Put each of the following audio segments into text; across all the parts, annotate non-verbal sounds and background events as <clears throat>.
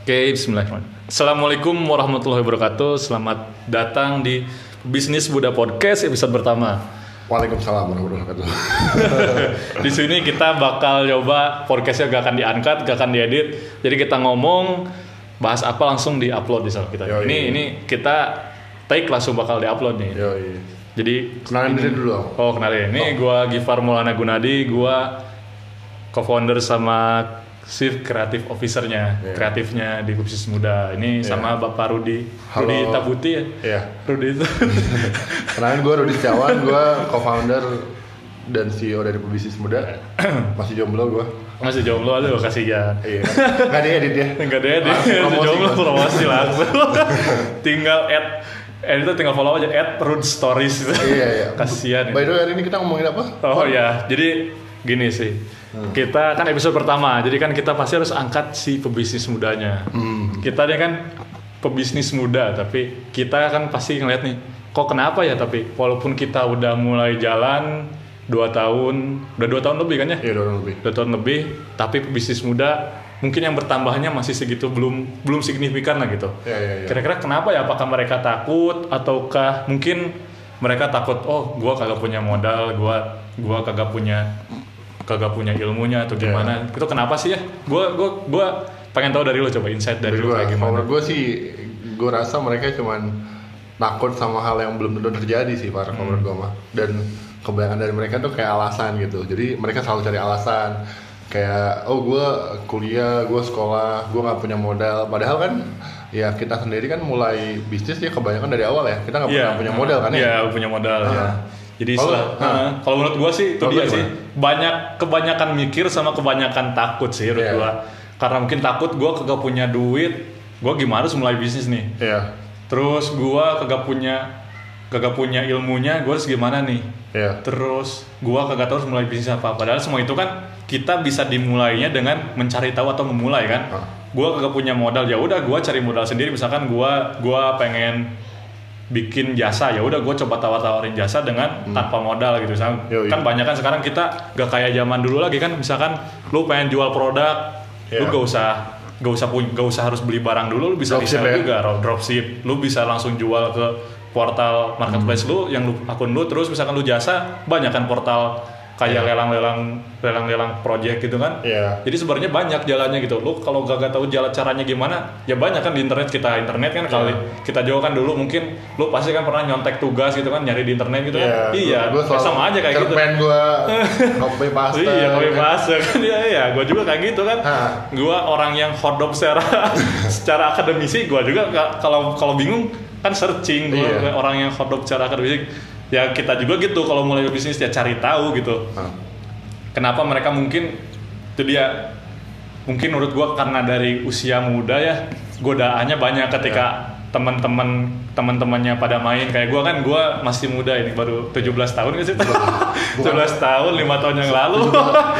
Oke, bismillahirrahmanirrahim. Assalamualaikum warahmatullahi wabarakatuh. Selamat datang di Bisnis Buddha Podcast episode pertama. Waalaikumsalam warahmatullahi wabarakatuh. <laughs> Di sini kita bakal coba podcastnya gak akan diangkat, gak akan diedit. Jadi kita ngomong bahas apa langsung diupload di sana kita. Yoi. Ini ini kita take langsung bakal diupload nih. Yoi. Jadi Kenalin diri dulu dong. Oh kenalin, ini gua Gifar Maulana Gunadi, gua co-founder sama Chief Creative Officer-nya, Iya. kreatifnya di Bisnis Muda. Ini sama Bapak Rudi, Halo. Rudi Tabuti ya. Iya. Rudi itu. <laughs> Kenalin gue Rudi Setiawan, gue co-founder dan CEO dari Pebisnis Muda. <clears throat> Masih jomblo gue. Masih jomblo aduh kasihan. Iya. Gak diedit ya. Enggak deh, dia Langsung promosi, jomblo promosi langsung. <laughs> tinggal add eh itu tinggal follow aja add Rude Stories. Iya iya. <laughs> Kasihan. By the way hari ini kita ngomongin apa? Oh ya, jadi gini sih. Hmm. Kita kan episode pertama, jadi kan kita pasti harus angkat si pebisnis mudanya. Hmm. Kita ini kan pebisnis muda, tapi kita kan pasti ngeliat nih, kok kenapa ya tapi walaupun kita udah mulai jalan dua tahun, udah dua tahun lebih kan ya? Iya dua lebih. Dua tahun lebih, tapi pebisnis muda mungkin yang bertambahnya masih segitu belum belum signifikan lah gitu. Iya iya iya. Kira-kira kenapa ya? Apakah mereka takut ataukah mungkin mereka takut oh gua kagak punya modal, gua gua kagak punya kagak punya ilmunya atau Iya. gimana? Itu kenapa sih ya? Gua gua gua pengen tahu dari lu coba insight dari lu Menurut kayak gue, gimana. gue sih, gue rasa mereka cuman takut sama hal yang belum tentu terjadi sih, Pak. Kalau menurut gue mah. Dan kebanyakan dari mereka tuh kayak alasan gitu. Jadi mereka selalu cari alasan. Kayak, oh gue kuliah, gue sekolah, gue nggak punya modal. Padahal kan, ya kita sendiri kan mulai bisnis ya kebanyakan dari awal ya. Kita nggak pernah punya modal kan ya. Iya, punya modal ya. Jadi Kalau- ah. kalau menurut gua sih itu dia lu sih banyak kebanyakan mikir sama kebanyakan takut sih menurut Iya. gua. Karena mungkin takut gua kagak punya duit, gua gimana harus mulai bisnis nih. Iya, Terus gua kagak punya kagak punya ilmunya, gua harus gimana nih? iya. Terus gua kagak tahu harus mulai bisnis apa. Padahal semua itu kan kita bisa dimulainya dengan mencari tahu atau memulai kan. Ah. Gua kagak punya modal ya udah gua cari modal sendiri misalkan gua gua pengen bikin jasa ya udah gua coba tawar-tawarin jasa dengan tanpa modal gitu misalkan Hmm. Yoi. kan banyak kan sekarang kita gak kayak zaman dulu lagi kan misalkan lu pengen jual produk lu Iya. gak usah gak usah pun gak usah harus beli barang dulu lu bisa resell ya? juga ro- dropship lu bisa langsung jual ke portal marketplace Hmm. lu yang lu akun lu terus misalkan lu jasa banyak kan portal kayak Iya. lelang-lelang lelang-lelang project gitu kan Iya. jadi sebenarnya banyak jalannya gitu lu kalau gak, gak tahu jalan caranya gimana ya banyak kan di internet kita internet kan kali Iya. kita jauh kan dulu mungkin lu pasti kan pernah nyontek tugas gitu kan nyari di internet gitu kan iya Gue ya sama aja kayak gitu Cerpen gue, copy <laughs> paste. Iya, kopi kan. paste kan <laughs> iya iya, gue juga kayak gitu kan. Hah. Gue orang yang hotdog secara <laughs> secara akademisi, gue juga ka- kalau kalau bingung kan searching. Gue Iya. orang yang hotdog secara akademisi. Ya kita juga gitu kalau mulai bisnis ya cari tahu gitu. Hah. Kenapa mereka mungkin itu dia mungkin menurut gue karena dari usia muda ya godaannya banyak ketika teman-teman teman-temannya pada main kayak gue kan gue masih muda ini baru 17 tahun gak sih 17 <laughs> tahun lima tahun yang lalu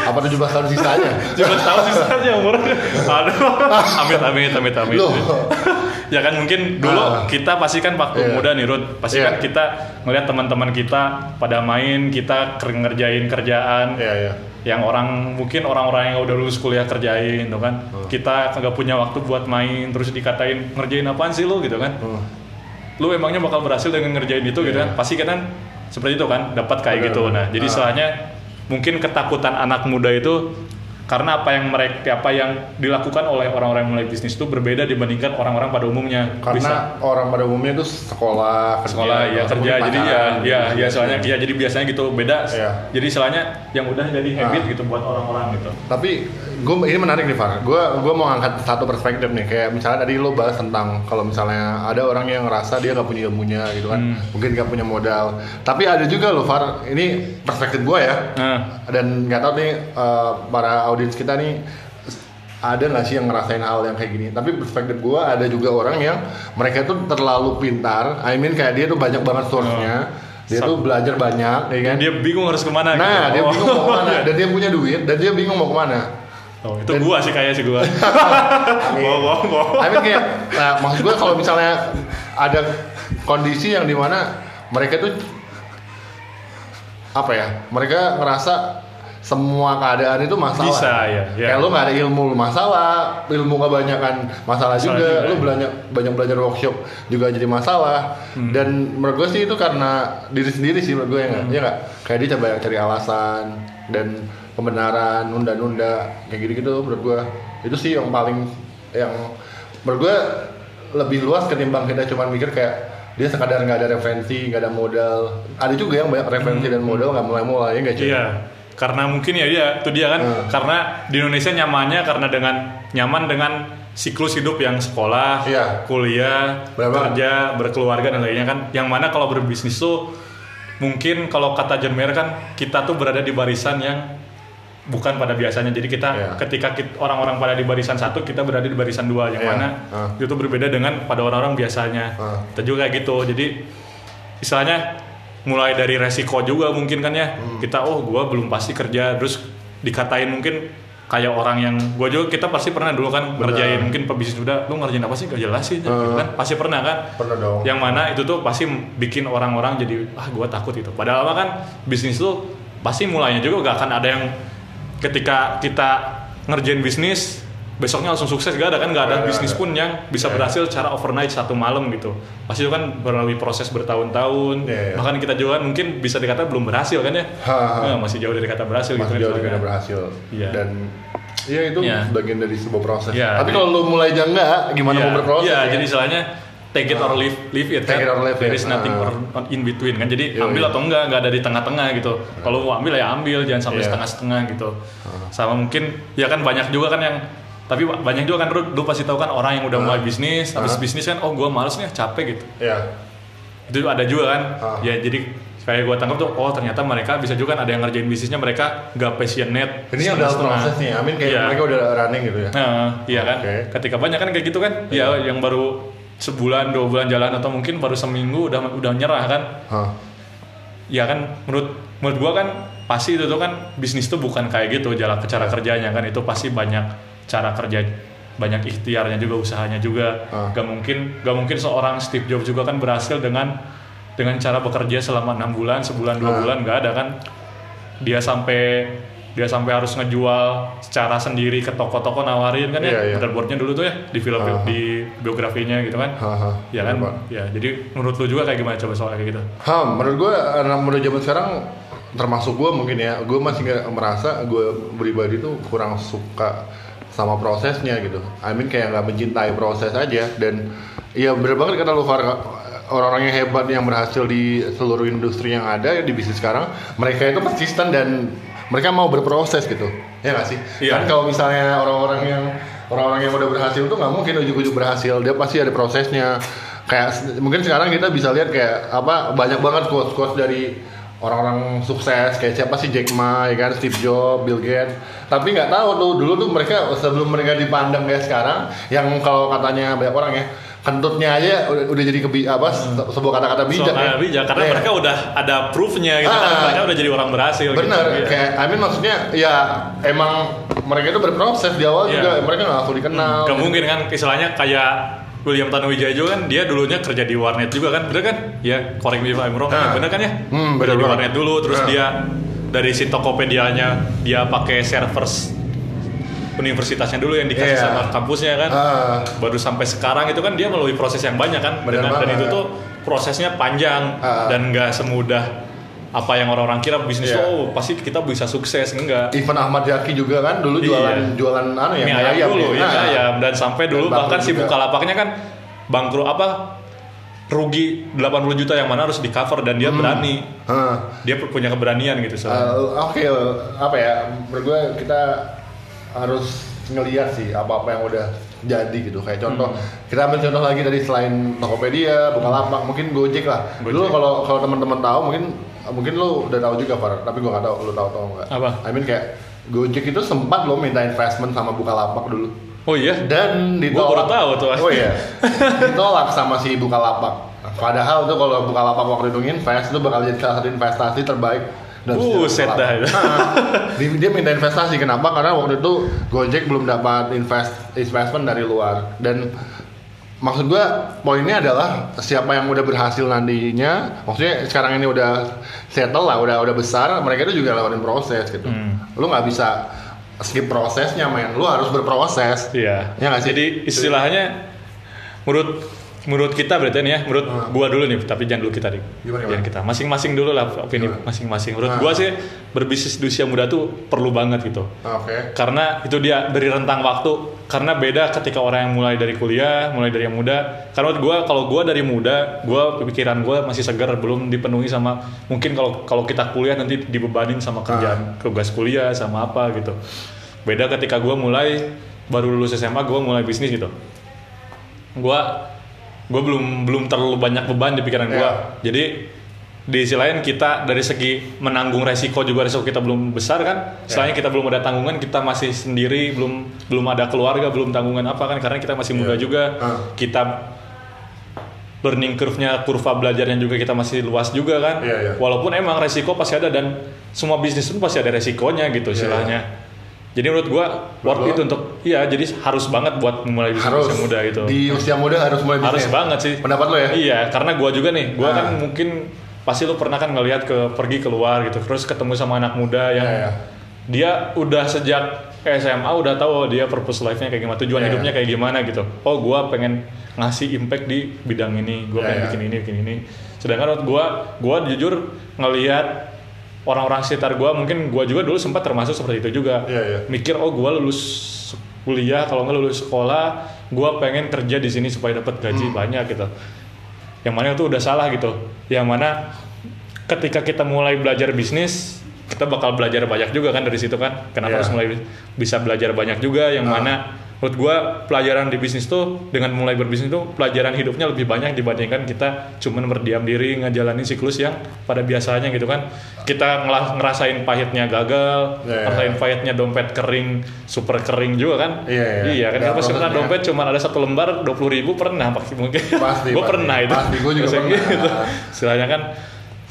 Apa 17 tahun sisanya? <laughs> 17 tahun sisanya umur aduh <laughs> amit amit amit amit Loh. ya kan mungkin dulu Ah. kita pasti kan waktu Iya. muda nih Rud pasti Iya. kan kita ngeliat teman-teman kita pada main kita ngerjain kerjaan Iya, iya. Yang orang mungkin orang-orang yang udah lulus kuliah kerjain tuh kan Hmm. kita kagak punya waktu buat main terus dikatain ngerjain apaan sih lu gitu kan Hmm. lu emangnya bakal berhasil dengan ngerjain itu gitu Iya. kan pasti kan seperti itu kan dapat kayak Benar, gitu nah jadi Ah. soalnya mungkin ketakutan anak muda itu karena apa yang mereka apa yang dilakukan oleh orang-orang mulai bisnis itu berbeda dibandingkan orang-orang pada umumnya Karena bisa orang pada umumnya itu sekolah, kerja, sekolah ya kerja jadi ya ya gitu. ya soalnya ya jadi biasanya gitu beda Iya. jadi soalnya yang udah jadi habit Ah. gitu buat orang-orang gitu Tapi gue ini menarik nih Far. Gue gue mau angkat satu perspektif nih. Kayak misalnya tadi lo bahas tentang kalau misalnya ada orang yang ngerasa dia nggak punya ilmunya gitu kan, Hmm. mungkin nggak punya modal. Tapi ada juga lo Far. Ini perspektif gue ya. nah Dan nggak tahu nih eh, para audiens kita nih ada nggak sih yang ngerasain hal yang kayak gini? Tapi perspektif gue ada juga orang yang mereka tuh terlalu pintar. I mean kayak dia tuh banyak banget source-nya. Dia tuh belajar banyak, ya kan? dia bingung harus ke mana Nah, gitu. dia Oh. bingung mau ke mana dan dia punya duit dan dia bingung mau ke mana. Oh, itu gua sih kayaknya sih gua. <laughs> Gua gua gua. I mean kayak, nah, maksud gue kalau misalnya ada kondisi yang di mana mereka tuh apa ya? Mereka ngerasa semua keadaan itu masalah. Bisa, ya, ya. Kayak lu nggak ada ilmu lu masalah, ilmu kebanyakan masalah, Masalah juga. juga, Lu ya. banyak banyak belajar workshop juga jadi masalah. Hmm. Dan menurut gue sih itu karena diri sendiri sih menurut gue ya nggak, Hmm. ya nggak. Kayak dia coba cari alasan dan pembenaran, nunda-nunda kayak gitu-gitu. Menurut gue itu sih yang paling yang menurut gue lebih luas ketimbang kita cuma mikir kayak dia sekadar nggak ada referensi, nggak ada modal. Ada juga yang banyak referensi dan modal nggak mulai-mulai ya nggak cuy? Hmm. Karena mungkin ya dia itu dia kan Hmm. karena di Indonesia nyamannya karena dengan nyaman dengan siklus hidup yang sekolah, Iya. kuliah, Berapa? kerja, berkeluarga dan lainnya kan. Yang mana kalau berbisnis tuh mungkin kalau kata John Mayer kan kita tuh berada di barisan yang bukan pada biasanya. Jadi kita Iya. ketika orang-orang pada di barisan satu, kita berada di barisan dua yang Iya. mana Ah. itu berbeda dengan pada orang-orang biasanya. Ah. Kita juga kayak gitu. Jadi istilahnya mulai dari resiko juga mungkin kan ya Hmm. kita oh gua belum pasti kerja terus dikatain mungkin kayak orang yang gua juga kita pasti pernah dulu kan Benar. ngerjain mungkin pebisnis udah lu ngerjain apa sih gak jelas sih gitu Hmm. kan pasti pernah kan Pernah dong. yang mana itu tuh pasti bikin orang-orang jadi ah gua takut itu padahal kan bisnis tuh pasti mulainya juga gak akan ada yang ketika kita ngerjain bisnis besoknya langsung sukses gak ada kan gak ada Nggak bisnis nggak pun yang bisa Iya. berhasil secara overnight satu malam gitu pasti itu kan melalui proses bertahun-tahun Iya, iya. bahkan kita juga kan mungkin bisa dikata belum berhasil kan ya Ha, ha. Nah, masih jauh dari kata berhasil masih gitu jauh kan dari soalnya. berhasil Iya. dan ya itu Iya. bagian dari sebuah proses Iya, tapi jadi- kalau lu mulai aja enggak gimana Iya, mau berproses iya, ya? jadi istilahnya take it or leave, leave it Take kan. it or leave There it, is nothing ah. or in between kan. Jadi Iya, ambil iya. atau enggak, enggak ada di tengah-tengah gitu. Kalau mau ambil ya ambil, jangan sampai Iya. setengah-setengah gitu. Sama mungkin ya kan banyak juga kan yang tapi banyak juga kan lu, lu pasti tahu kan orang yang udah Ah. mulai bisnis, habis Ah. bisnis kan oh gua males nih capek gitu. Iya. Itu ada juga kan. Ah. Ya jadi kayak gua tangkap tuh oh ternyata mereka bisa juga kan ada yang ngerjain bisnisnya mereka nggak passionate. ini yang setengah-setengah. proses nih Amin kayak Iya. mereka udah running gitu ya Nah, iya kan. Oke. Ketika banyak kan kayak gitu kan, ya yang baru sebulan dua bulan jalan atau mungkin baru seminggu udah udah nyerah kan. Hah. Ya kan menurut menurut gua kan pasti itu tuh kan bisnis tuh bukan kayak gitu jalan cara kerjanya kan itu pasti banyak cara kerja banyak ikhtiarnya juga usahanya juga Ah. gak mungkin gak mungkin seorang Steve Jobs juga kan berhasil dengan dengan cara bekerja selama enam bulan sebulan dua Ah. bulan gak ada kan dia sampai dia sampai harus ngejual secara sendiri ke toko-toko nawarin kan Iya, ya iya. motherboardnya dulu tuh ya di film Ah. di biografinya gitu kan Haha. ya kan Pak. ya jadi menurut lu juga kayak gimana coba soal kayak gitu Ham, menurut gue anak muda zaman sekarang termasuk gue mungkin ya, gue masih nggak merasa gue pribadi tuh kurang suka sama prosesnya gitu. I mean kayak nggak mencintai proses aja dan ya bener banget kata lu Far, orang-orang yang hebat yang berhasil di seluruh industri yang ada di bisnis sekarang, mereka itu persisten dan mereka mau berproses gitu. Ya nggak sih? Iya. Kan kalau misalnya orang-orang yang orang-orang yang udah berhasil tuh nggak mungkin ujuk-ujuk berhasil, dia pasti ada prosesnya. Kayak mungkin sekarang kita bisa lihat kayak apa banyak banget quotes-quotes dari orang-orang sukses kayak siapa sih Jack Ma, ya kan Steve Jobs, Bill Gates. Tapi nggak tahu tuh dulu tuh mereka sebelum mereka dipandang kayak sekarang, yang kalau katanya banyak orang ya kentutnya aja udah, udah jadi kebi apa se- sebuah kata-kata bijak. Hmm. Soal ya. bijak karena Iya. mereka udah ada proofnya gitu kan Ah. mereka udah jadi orang berhasil Bener, gitu. Kayak I mean maksudnya ya emang mereka itu berproses di awal Iya. juga mereka nggak langsung dikenal. Gak mungkin kan istilahnya kayak William Tanuwijaya juga kan dia dulunya kerja di warnet juga kan bener kan ya correct me if I'm wrong Nah. bener kan ya Hmm, bener di warnet dulu terus Nah. dia dari si Tokopedia-nya dia pakai servers universitasnya dulu yang dikasih Iya. sama kampusnya kan Ah, baru sampai sekarang itu kan dia melalui proses yang banyak kan Bener dan, dan itu tuh prosesnya panjang Ah. dan nggak semudah apa yang orang-orang kira bisnis Iya. tuh oh pasti kita bisa sukses enggak Even Ahmad Zaki juga kan dulu jualan Iya. jualan anu ya mie ayam, dulu ya Nah, mie ayam dan sampai dulu Dan bahkan si. Bukalapaknya kan bangkrut apa rugi 80 juta yang mana harus di cover dan dia berani Hah. dia punya keberanian gitu soalnya. Uh, Oke, apa ya? Menurut gue kita harus ngeliat sih apa-apa yang udah jadi gitu. Kayak contoh, Hmm. kita ambil contoh lagi dari selain Tokopedia, Bukalapak, mungkin Gojek lah. Gojek. Dulu kalau kalau teman-teman tahu, mungkin mungkin lu udah tahu juga, Far. Tapi gue nggak tahu, lu tahu atau enggak? Apa? I mean kayak Gojek itu sempat lo minta investment sama Bukalapak dulu. oh iya dan Gua ditolak. baru tahu tuh. Oh iya. ditolak sama si Bukalapak. Padahal tuh kalau Bukalapak waktu itu invest itu bakal jadi salah satu investasi terbaik sejarah Buset dah itu. Nah, dia minta investasi kenapa? Karena waktu itu Gojek belum dapat invest investment dari luar dan maksud gua poinnya adalah siapa yang udah berhasil nantinya maksudnya sekarang ini udah settle lah udah udah besar mereka itu juga lewatin proses gitu Hmm. lu nggak bisa skip prosesnya men lu harus berproses Iya. Ya nggak sih? Jadi istilahnya menurut menurut kita berarti nih ya, menurut Ah. gua dulu nih, tapi jangan dulu kita nih. Gimana, Jangan kita. Masing-masing dulu lah opini masing-masing. Menurut Ah. gua sih berbisnis di usia muda tuh perlu banget gitu. oke Karena itu dia dari rentang waktu. Karena beda ketika orang yang mulai dari kuliah, mulai dari yang muda. Karena menurut gua kalau gua dari muda, gua pikiran gua masih segar, belum dipenuhi sama mungkin kalau kalau kita kuliah nanti dibebanin sama kerjaan tugas kuliah sama apa gitu. Beda ketika gua mulai baru lulus SMA, gua mulai bisnis gitu. Gua gua belum belum terlalu banyak beban di pikiran gua. Jadi di sisi lain kita dari segi menanggung resiko juga resiko kita belum besar kan selain kita belum ada tanggungan kita masih sendiri belum belum ada keluarga belum tanggungan apa kan karena kita masih muda Iya. juga Ah. kita learning curve-nya kurva belajarnya juga kita masih luas juga kan Iya, iya. walaupun emang resiko pasti ada dan semua bisnis itu pasti ada resikonya gitu Iya, istilahnya jadi menurut gua worth it untuk iya jadi harus banget buat mulai bisnis harus usia muda gitu di usia muda harus mulai harus bisnis. banget sih pendapat lo ya Iya, karena gua juga nih, gua Ah. kan mungkin pasti lu pernah kan ngelihat ke pergi keluar gitu, terus ketemu sama anak muda yang Iya, iya. dia udah sejak SMA udah tahu oh, dia purpose life-nya kayak gimana, tujuan Iya, hidupnya kayak gimana gitu. Oh, gua pengen ngasih impact di bidang ini, gua Iya, pengen iya. bikin ini, bikin ini. Sedangkan menurut gua, gua jujur ngelihat orang-orang sekitar gua mungkin gua juga dulu sempat termasuk seperti itu juga. Iya, iya. Mikir oh gua lulus kuliah kalau nggak lulus sekolah, gua pengen kerja di sini supaya dapat gaji Hmm. banyak gitu yang mana itu udah salah gitu yang mana ketika kita mulai belajar bisnis kita bakal belajar banyak juga kan dari situ kan kenapa Iya. harus mulai bisa belajar banyak juga yang Ah. mana menurut gua pelajaran di bisnis tuh dengan mulai berbisnis tuh pelajaran hidupnya lebih banyak dibandingkan kita cuman berdiam diri ngejalanin siklus yang pada biasanya gitu kan kita ngerasain pahitnya gagal Iya, iya. ngerasain pahitnya dompet kering super kering juga kan Iya, iya. iya kan Ya, pernah prosesnya. dompet cuma ada satu lembar dua puluh ribu pernah pasti mungkin Pasti, <laughs> gue pernah itu Pasti, gua juga pernah. gitu. istilahnya kan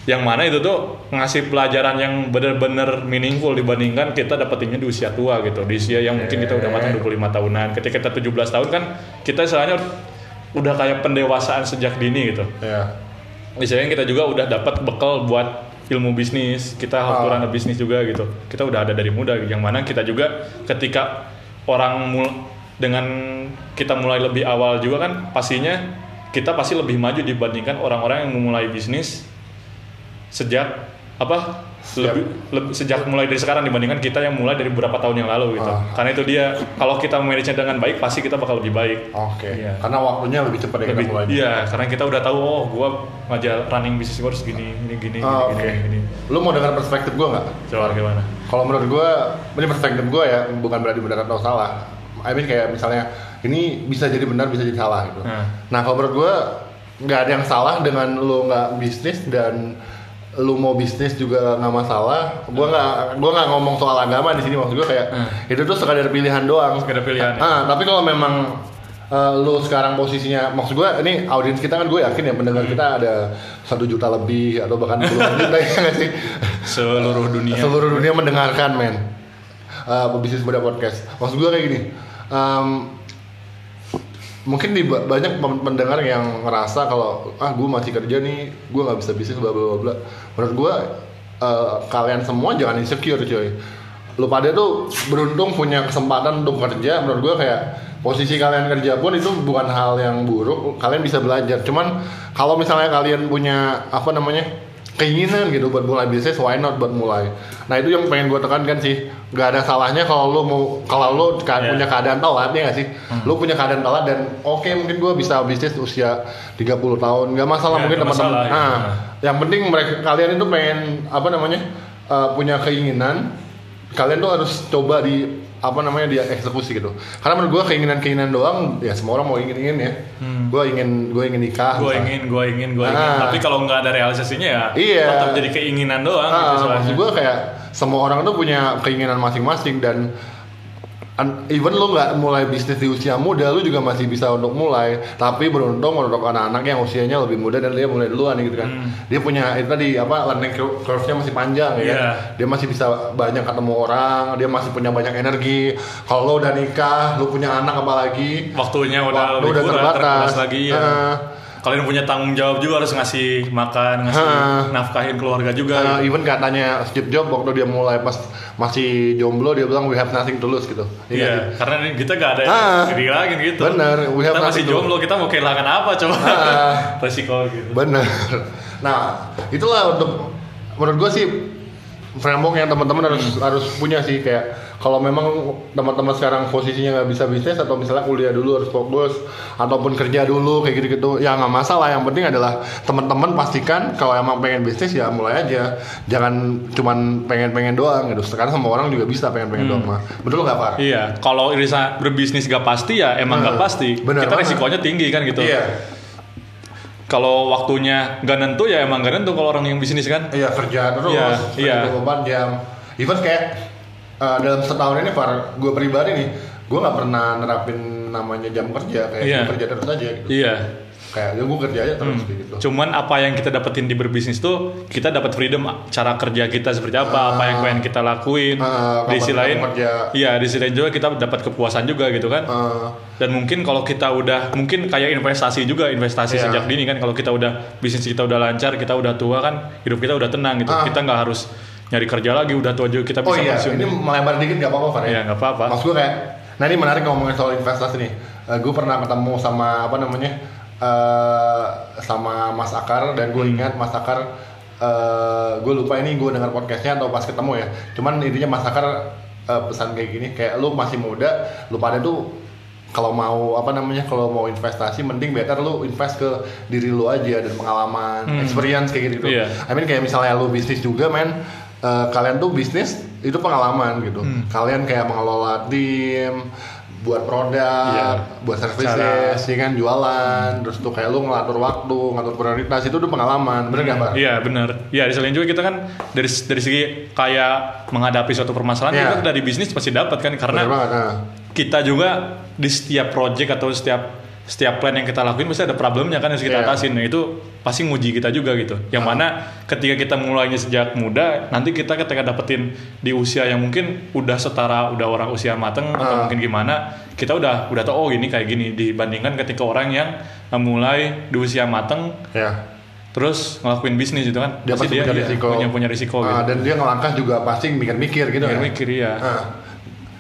yang mana itu tuh ngasih pelajaran yang bener-bener meaningful dibandingkan kita dapetinnya di usia tua gitu di usia yang mungkin kita udah matang 25 tahunan ketika kita 17 tahun kan kita istilahnya udah kayak pendewasaan sejak dini gitu Iya. Misalnya kita juga udah dapat bekal buat ilmu bisnis, kita Ah. aturan bisnis juga gitu. Kita udah ada dari muda, yang mana kita juga ketika orang mul- dengan kita mulai lebih awal juga kan pastinya kita pasti lebih maju dibandingkan orang-orang yang memulai bisnis sejak apa Sejak- lebih, lebih- sejak mulai dari sekarang dibandingkan kita yang mulai dari beberapa tahun yang lalu gitu. Ah. Karena itu dia kalau kita memanage dengan baik pasti kita bakal lebih baik. Oke. Iya. Karena waktunya lebih cepat ya kita mulai. iya karena kita udah tahu oh gua ngajak running bisnis gua harus gini gini gini Ah, gini, Oke. gini, gini. Lu mau dengar perspektif gue nggak? coba gimana Kalau menurut gue, ini perspektif gue ya, bukan berarti benar atau salah. I mean kayak misalnya ini bisa jadi benar, bisa jadi salah gitu. Hmm. Nah kalau menurut gue nggak ada yang salah dengan lu nggak bisnis dan lu mau bisnis juga nggak masalah. Gue nggak gue nggak ngomong soal agama di sini maksud gue kayak Hmm. itu tuh sekadar pilihan doang. Sekadar pilihan, ya. Ah, tapi kalau memang eh, lu sekarang posisinya, maksud gue ini audiens kita kan gue yakin ya pendengar Hmm. kita ada satu juta lebih atau bahkan puluhan juta ya nggak sih? seluruh dunia seluruh dunia mendengarkan men uh, bisnis muda podcast maksud gue kayak gini um, mungkin di ba- banyak pendengar yang ngerasa kalau ah gue masih kerja nih gue nggak bisa bisnis bla bla bla menurut gue uh, kalian semua jangan insecure coy. Lu pada tuh beruntung punya kesempatan untuk kerja. Menurut gue kayak posisi kalian kerja pun itu bukan hal yang buruk kalian bisa belajar. Cuman kalau misalnya kalian punya apa namanya keinginan gitu buat mulai bisnis why not buat mulai? Nah itu yang pengen gue tekankan sih. Nggak ada salahnya kalau lu mau kalau lu ka- Yeah. punya keadaan telat ya nggak sih? Lu punya keadaan telat dan oke mungkin gue bisa bisnis usia 30 tahun. Nggak masalah Ya, mungkin teman-teman. masalah, ya. nah yang penting mereka kalian itu pengen apa namanya uh, punya keinginan. Kalian tuh harus coba di apa namanya dia eksekusi gitu karena menurut gue keinginan-keinginan doang ya semua orang mau ingin ingin ya gue ingin gue ingin nikah gue ingin gue ingin gue ingin Ah. tapi kalau nggak ada realisasinya ya Iya. tetap jadi keinginan doang gitu Ah, soalnya. maksud gue kayak semua orang tuh punya keinginan masing-masing dan an- even lu nggak mulai bisnis di usia muda lu juga masih bisa untuk mulai tapi beruntung untuk anak-anak yang usianya lebih muda dan dia mulai duluan gitu kan dia punya itu tadi apa learning cur- curve-nya masih panjang ya kan? Iya. dia masih bisa banyak ketemu orang dia masih punya banyak energi kalau lo udah nikah lu punya anak apalagi waktunya udah waktu lebih udah terbatas terbatas lagi ya. Heeh. Kalian punya tanggung jawab juga harus ngasih makan, ngasih Hah. nafkahin keluarga juga. Uh, even katanya Steve Jobs waktu dia mulai pas masih jomblo dia bilang we have nothing to lose gitu. Iya. Iya, sih? karena kita gak ada Ah. yang lagi gitu. Bener, we have kita masih jomblo, kita mau kehilangan apa coba? Ah. <laughs> Resiko gitu. Bener. Nah, itulah untuk menurut gue sih framework yang teman-teman harus Hmm. harus punya sih kayak kalau memang teman-teman sekarang posisinya nggak bisa bisnis atau misalnya kuliah dulu harus fokus ataupun kerja dulu kayak gitu-gitu ya nggak masalah yang penting adalah teman-teman pastikan kalau emang pengen bisnis ya mulai aja jangan cuman pengen-pengen doang gitu sekarang sama orang juga bisa pengen-pengen doang mah betul nggak Far? Iya, kalau Irisa berbisnis gak pasti ya emang Ah, gak pasti. bener kita banget. resikonya tinggi kan gitu. Iya, Kalau waktunya gak nentu ya emang gak nentu kalau orang yang bisnis kan. iya kerja terus Iya, iya. 24 jam even kayak uh, dalam setahun ini Far gue pribadi nih gue nggak pernah nerapin namanya jam kerja kayak Iya. gue kerja terus aja gitu Iya. Kayak ya gue kerja aja terus kayak gitu Cuman apa yang kita dapetin di berbisnis tuh kita dapat freedom cara kerja kita seperti apa, apa yang pengen kita lakuin. Ah, di sisi lain, iya di sisi lain juga kita dapat kepuasan juga gitu kan. Uh, Dan mungkin kalau kita udah mungkin kayak investasi juga investasi Iya. sejak dini kan kalau kita udah bisnis kita udah lancar kita udah tua kan hidup kita udah tenang gitu Ah. kita nggak harus nyari kerja lagi udah tua juga kita oh bisa iya pensiun. ini melebar dikit nggak apa-apa Far Iya, nggak apa-apa. Maksud gue kayak nah ini menarik ngomongin soal investasi nih gue pernah ketemu sama apa namanya eh sama Mas Akar dan Hmm. gue ingat Mas Akar gue lupa ini gue dengar podcastnya atau pas ketemu ya cuman intinya Mas Akar eh, pesan kayak gini kayak lu masih muda lu pada tuh kalau mau apa namanya kalau mau investasi mending better lu invest ke diri lu aja dan pengalaman experience kayak gitu Iya. I mean kayak misalnya lu bisnis juga men eh, kalian tuh bisnis itu pengalaman gitu Hmm. kalian kayak mengelola tim buat produk Iya. buat services ya kan jualan terus tuh kayak lu ngatur waktu ngatur prioritas itu tuh pengalaman bener nggak pak Iya benar. Iya di selain juga kita kan dari dari segi kayak menghadapi suatu permasalahan Iya. kita dari bisnis pasti dapat kan karena bener banget nah. kita juga di setiap project atau setiap setiap plan yang kita lakuin pasti ada problemnya kan yang harus kita Iya. atasin. Nah itu pasti nguji kita juga gitu. Yang Ah. mana ketika kita mulainya sejak muda, nanti kita ketika dapetin di usia yang mungkin udah setara udah orang usia mateng atau Ah. mungkin gimana, kita udah udah tahu oh ini kayak gini dibandingkan ketika orang yang uh, mulai di usia mateng ya terus ngelakuin bisnis gitu kan dia pasti punya iya, risiko punya punya risiko Ah, gitu. dan dia ngelangkah juga pasti mikir-mikir gitu Mikir-mikir ya. Nah,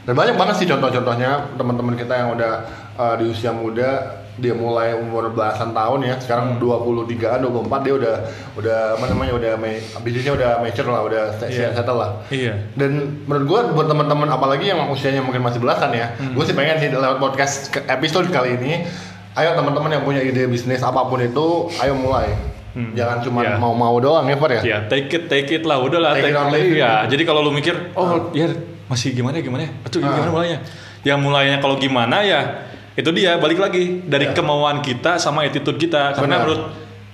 dan banyak banget sih contoh-contohnya teman-teman kita yang udah uh, di usia muda dia mulai umur belasan tahun ya sekarang Hmm. 23an 24 dia udah udah apa namanya udah bisnisnya udah mature lah udah Iya. settle lah Iya. dan menurut gua buat teman-teman apalagi yang usianya mungkin masih belasan ya Hmm. gue sih pengen sih lewat podcast episode kali ini ayo teman-teman yang punya ide bisnis apa pun itu ayo mulai Hmm. jangan cuma Iya. mau-mau doang ya Far ya Ya, take it, take it lah, udah lah, Take take, it or leave it. Ya, jadi kalau lu mikir, oh ya masih gimana ya, gimana ya, Aduh, Ah. gimana mulainya? Yang mulainya kalau gimana ya, itu dia balik lagi dari Ya. kemauan kita sama attitude kita. Karena Benar. menurut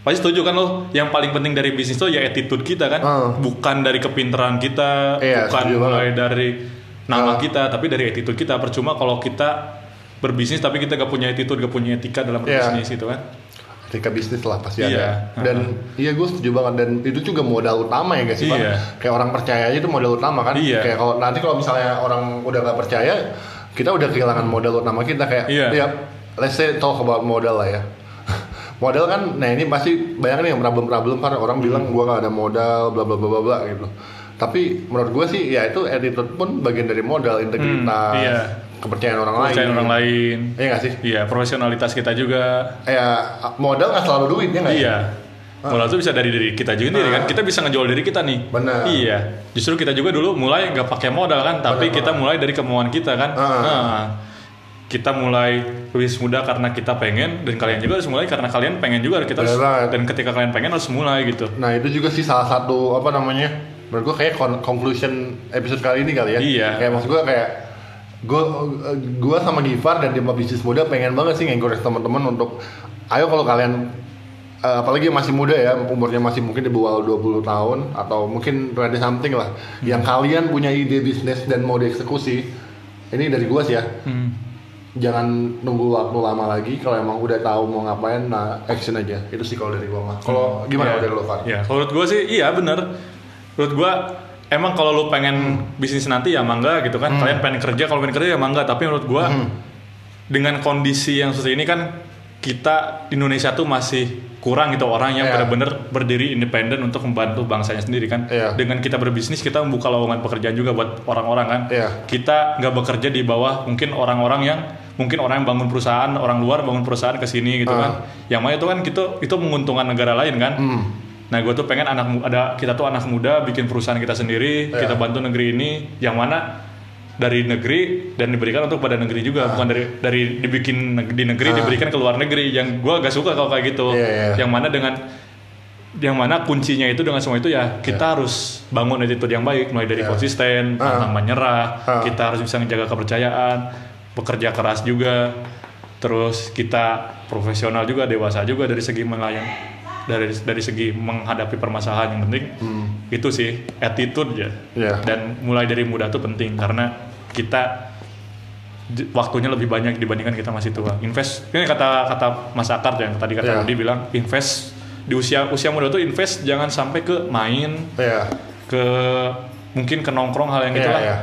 pasti setuju kan lo, yang paling penting dari bisnis itu ya attitude kita kan, Ah. bukan dari kepintaran kita, Iya, bukan mulai banget. dari nama Ah. kita, tapi dari attitude kita. Percuma kalau kita berbisnis tapi kita gak punya attitude, gak punya etika dalam Iya. berbisnis itu kan. ketika bisnis lah pasti Iya. ada dan iya gue setuju banget dan itu juga modal utama ya guys sih Pak? Iya. kayak orang percaya aja itu modal utama kan Iya. kayak kalau nanti kalau misalnya orang udah gak percaya kita udah kehilangan modal utama kita kayak Iya. ya let's say talk about modal lah ya <laughs> modal kan nah ini pasti banyak nih yang problem-problem kan orang bilang Hmm. gua gak ada modal bla bla bla bla bla gitu tapi menurut gue sih ya itu attitude pun bagian dari modal integritas iya. kepercayaan orang lain Percayaan orang lain. iya gak sih Iya, profesionalitas kita juga. ya modal nggak selalu duit ya nggak Iya. Modal itu bisa dari diri kita juga sendiri Ah. kan. Kita bisa ngejual diri kita nih. Benar. Iya. Justru kita juga dulu mulai nggak pakai modal kan, tapi Benar kita mulai dari kemauan kita kan. Ah. Nah, kita mulai lebih mudah karena kita pengen dan kalian juga harus mulai karena kalian pengen juga kita harus, dan ketika kalian pengen harus mulai gitu. Nah itu juga sih salah satu apa namanya menurut gue kayak con- conclusion episode kali ini kali ya. Iya. Kayak maksud gue kayak gue gue sama Gifar dan tim bisnis muda pengen banget sih encourage teman-teman untuk ayo kalau kalian eh, apalagi yang masih muda ya umurnya masih mungkin di bawah 20 tahun atau mungkin ready something lah Hmm. yang kalian punya ide bisnis dan mau dieksekusi ini dari gua sih ya Hmm. jangan nunggu waktu lama lagi kalau emang udah tahu mau ngapain nah action aja itu sih kalau dari gua mah kalau gimana Iya. dari lo Far? Iya, kalau menurut gue sih iya bener. Menurut gue emang kalau lu pengen bisnis nanti ya mangga gitu kan. Kalian pengen kerja kalau pengen kerja ya mangga. Tapi menurut gue dengan kondisi yang seperti ini kan kita di Indonesia tuh masih kurang gitu orang yang Iya. benar-benar berdiri independen untuk membantu bangsanya sendiri kan. Iya. Dengan kita berbisnis kita membuka lowongan pekerjaan juga buat orang-orang kan. Iya. Kita nggak bekerja di bawah mungkin orang-orang yang mungkin orang yang bangun perusahaan orang luar bangun perusahaan ke sini gitu Ah. kan. Yang mana itu kan itu itu menguntungkan negara lain kan. Hmm. Nah, gue tuh pengen anak ada kita tuh anak muda bikin perusahaan kita sendiri, Iya. kita bantu negeri ini, yang mana dari negeri dan diberikan untuk pada negeri juga, bukan dari dari dibikin di negeri Ah. diberikan ke luar negeri. Yang gue agak suka kalau kayak gitu. Iya, iya. Yang mana dengan yang mana kuncinya itu dengan semua itu ya kita harus bangun attitude yang baik mulai dari Iya. konsisten, Ah. pantang menyerah, Ah. kita harus bisa menjaga kepercayaan, bekerja keras juga, terus kita profesional juga, dewasa juga dari segi melayani dari dari segi menghadapi permasalahan yang penting itu sih attitude ya Hmm. Iya. dan mulai dari muda tuh penting karena kita waktunya lebih banyak dibandingkan kita masih tua invest ini kata kata Mas Akar yang tadi kata Iya. Rudi bilang invest di usia usia muda tuh invest jangan sampai ke main Iya. ke mungkin ke nongkrong hal yang Iya, gitu lah iya.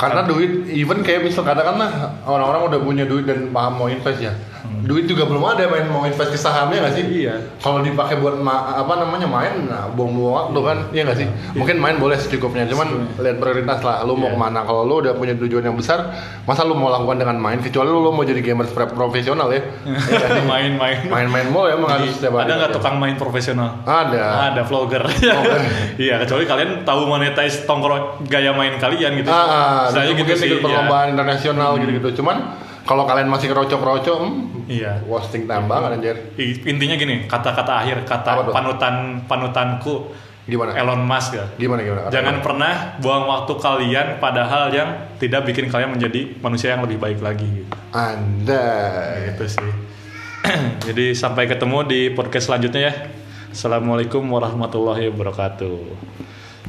Karena duit, even kayak misal katakanlah orang-orang udah punya duit dan paham mau invest ya. Duit juga belum ada main mau invest ke sahamnya nggak sih? Hmm. Iya. Kalau dipakai buat ma- apa namanya main, nah buang-buang waktu kan, iya nggak sih? Mungkin main boleh secukupnya, cuman lihat prioritas lah. Lu mau Iya. ke mana? Kalau lu udah punya tujuan yang besar, masa lu mau lakukan dengan main? Kecuali lu, lu mau jadi gamer pro- profesional ya. <laughs> Iya main-main Main-main mulu emang harus setiap hari. ada nggak tukang main profesional Ada. ada vlogger <laughs> iya kecuali kalian tahu monetize tongkrong gaya main kalian gitu Ah, Istilahnya dan mungkin ikut iya. Hmm. perlombaan internasional gitu-gitu. Cuman kalau kalian masih kerocok-kerocok, hmm, Iya. wasting time banget anjir. Intinya gini kata-kata akhir kata panutan panutanku Gimana? Elon Musk ya Gimana gimana? jangan pernah buang waktu kalian pada hal yang tidak bikin kalian menjadi manusia yang lebih baik lagi gitu, Anda. gitu sih <clears throat> jadi sampai ketemu di podcast selanjutnya ya Assalamualaikum warahmatullahi wabarakatuh